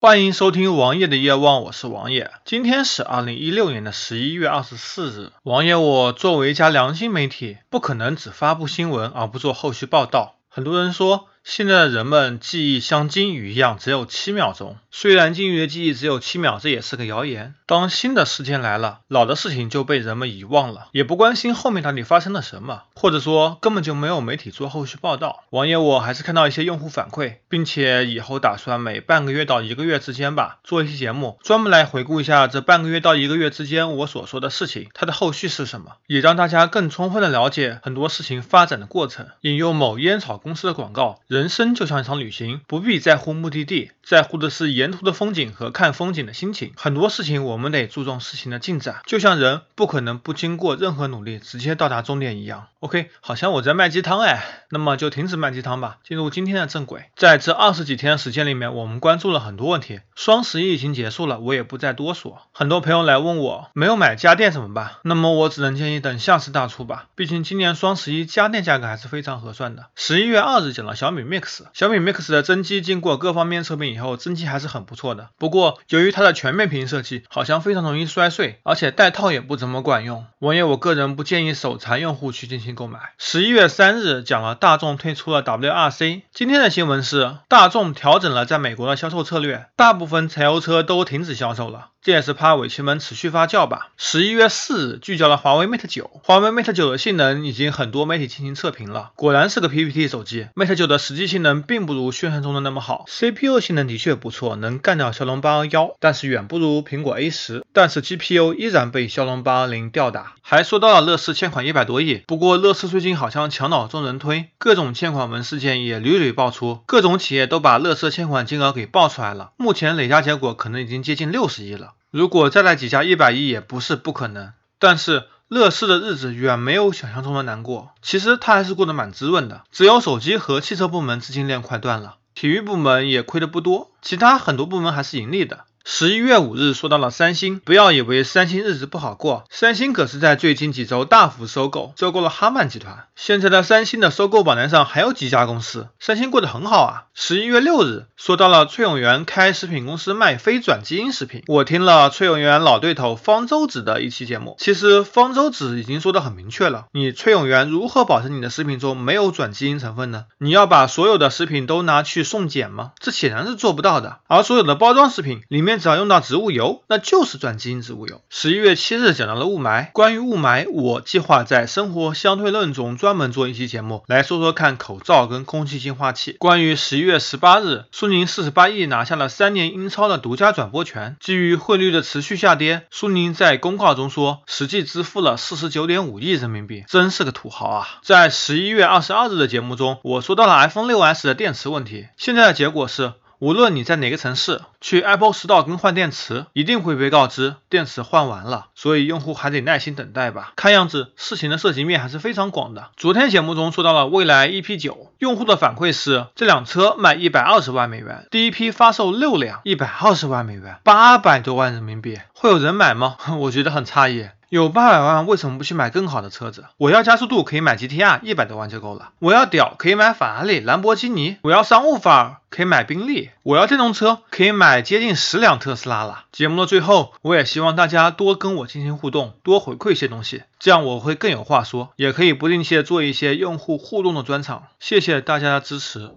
欢迎收听王爷的夜望，我是王爷。今天是二零一六年的十一月二十四日。王爷，我作为一家良心媒体，不可能只发布新闻而不做后续报道。很多人说。现在的人们记忆像金鱼一样，只有七秒钟。虽然金鱼的记忆只有七秒，这也是个谣言。当新的事件来了，老的事情就被人们遗忘了，也不关心后面到底发生了什么，或者说根本就没有媒体做后续报道。王爷，我还是看到一些用户反馈，并且以后打算每半个月到一个月之间吧，做一期节目，专门来回顾一下这半个月到一个月之间我所说的事情，它的后续是什么，也让大家更充分的了解很多事情发展的过程。引用某烟草公司的广告。人生就像一场旅行，不必在乎目的地，在乎的是沿途的风景和看风景的心情。很多事情我们得注重事情的进展，就像人不可能不经过任何努力直接到达终点一样。OK，好像我在卖鸡汤哎，那么就停止卖鸡汤吧，进入今天的正轨。在这二十几天的时间里面，我们关注了很多问题。双十一已经结束了，我也不再多说。很多朋友来问我，没有买家电怎么办？那么我只能建议等下次大促吧，毕竟今年双十一家电价格还是非常合算的。十一月二日讲了小米。Mix 小米 Mix 的真机经过各方面测评以后，真机还是很不错的。不过由于它的全面屏设计，好像非常容易摔碎，而且带套也不怎么管用。网页我个人不建议手残用户去进行购买。十一月三日讲了大众推出了 WRC。今天的新闻是大众调整了在美国的销售策略，大部分柴油车都停止销售了。这也是怕尾气门持续发酵吧。十一月四日聚焦了华为 Mate 九，华为 Mate 九的性能已经很多媒体进行测评了，果然是个 PPT 手机。Mate 九的实际性能并不如宣传中的那么好，CPU 性能的确不错，能干掉骁龙八幺，但是远不如苹果 A 十。但是 GPU 依然被骁龙八零吊打。还说到了乐视欠款一百多亿，不过乐视最近好像墙倒众人推，各种欠款门事件也屡屡爆出，各种企业都把乐视欠款金额给爆出来了，目前累加结果可能已经接近六十亿了。如果再来几家一百亿也不是不可能，但是乐视的日子远没有想象中的难过。其实他还是过得蛮滋润的，只有手机和汽车部门资金链快断了，体育部门也亏得不多，其他很多部门还是盈利的。十一月五日说到了三星，不要以为三星日子不好过，三星可是在最近几周大幅收购，收购了哈曼集团。现在的三星的收购榜单上还有几家公司，三星过得很好啊。十一月六日说到了崔永元开食品公司卖非转基因食品，我听了崔永元老对头方舟子的一期节目，其实方舟子已经说的很明确了，你崔永元如何保证你的食品中没有转基因成分呢？你要把所有的食品都拿去送检吗？这显然是做不到的。而所有的包装食品里面。只要用到植物油，那就是转基因植物油。十一月七日讲到了雾霾，关于雾霾，我计划在生活相对论中专门做一期节目，来说说看口罩跟空气净化器。关于十一月十八日，苏宁四十八亿拿下了三年英超的独家转播权。基于汇率的持续下跌，苏宁在公告中说，实际支付了四十九点五亿人民币，真是个土豪啊！在十一月二十二日的节目中，我说到了 iPhone 六 S 的电池问题，现在的结果是。无论你在哪个城市去 Apple Store 更换电池，一定会被告知电池换完了，所以用户还得耐心等待吧。看样子事情的涉及面还是非常广的。昨天节目中说到了蔚来 EP9，用户的反馈是这辆车卖一百二十万美元，第一批发售六辆，一百二十万美元，八百多万人民币，会有人买吗？我觉得很诧异。有八百万，为什么不去买更好的车子？我要加速度，可以买 GTR，一百多万就够了。我要屌，可以买法拉利、兰博基尼。我要商务范儿，可以买宾利。我要电动车，可以买接近十辆特斯拉了。节目的最后，我也希望大家多跟我进行互动，多回馈一些东西，这样我会更有话说，也可以不定期的做一些用户互动的专场。谢谢大家的支持。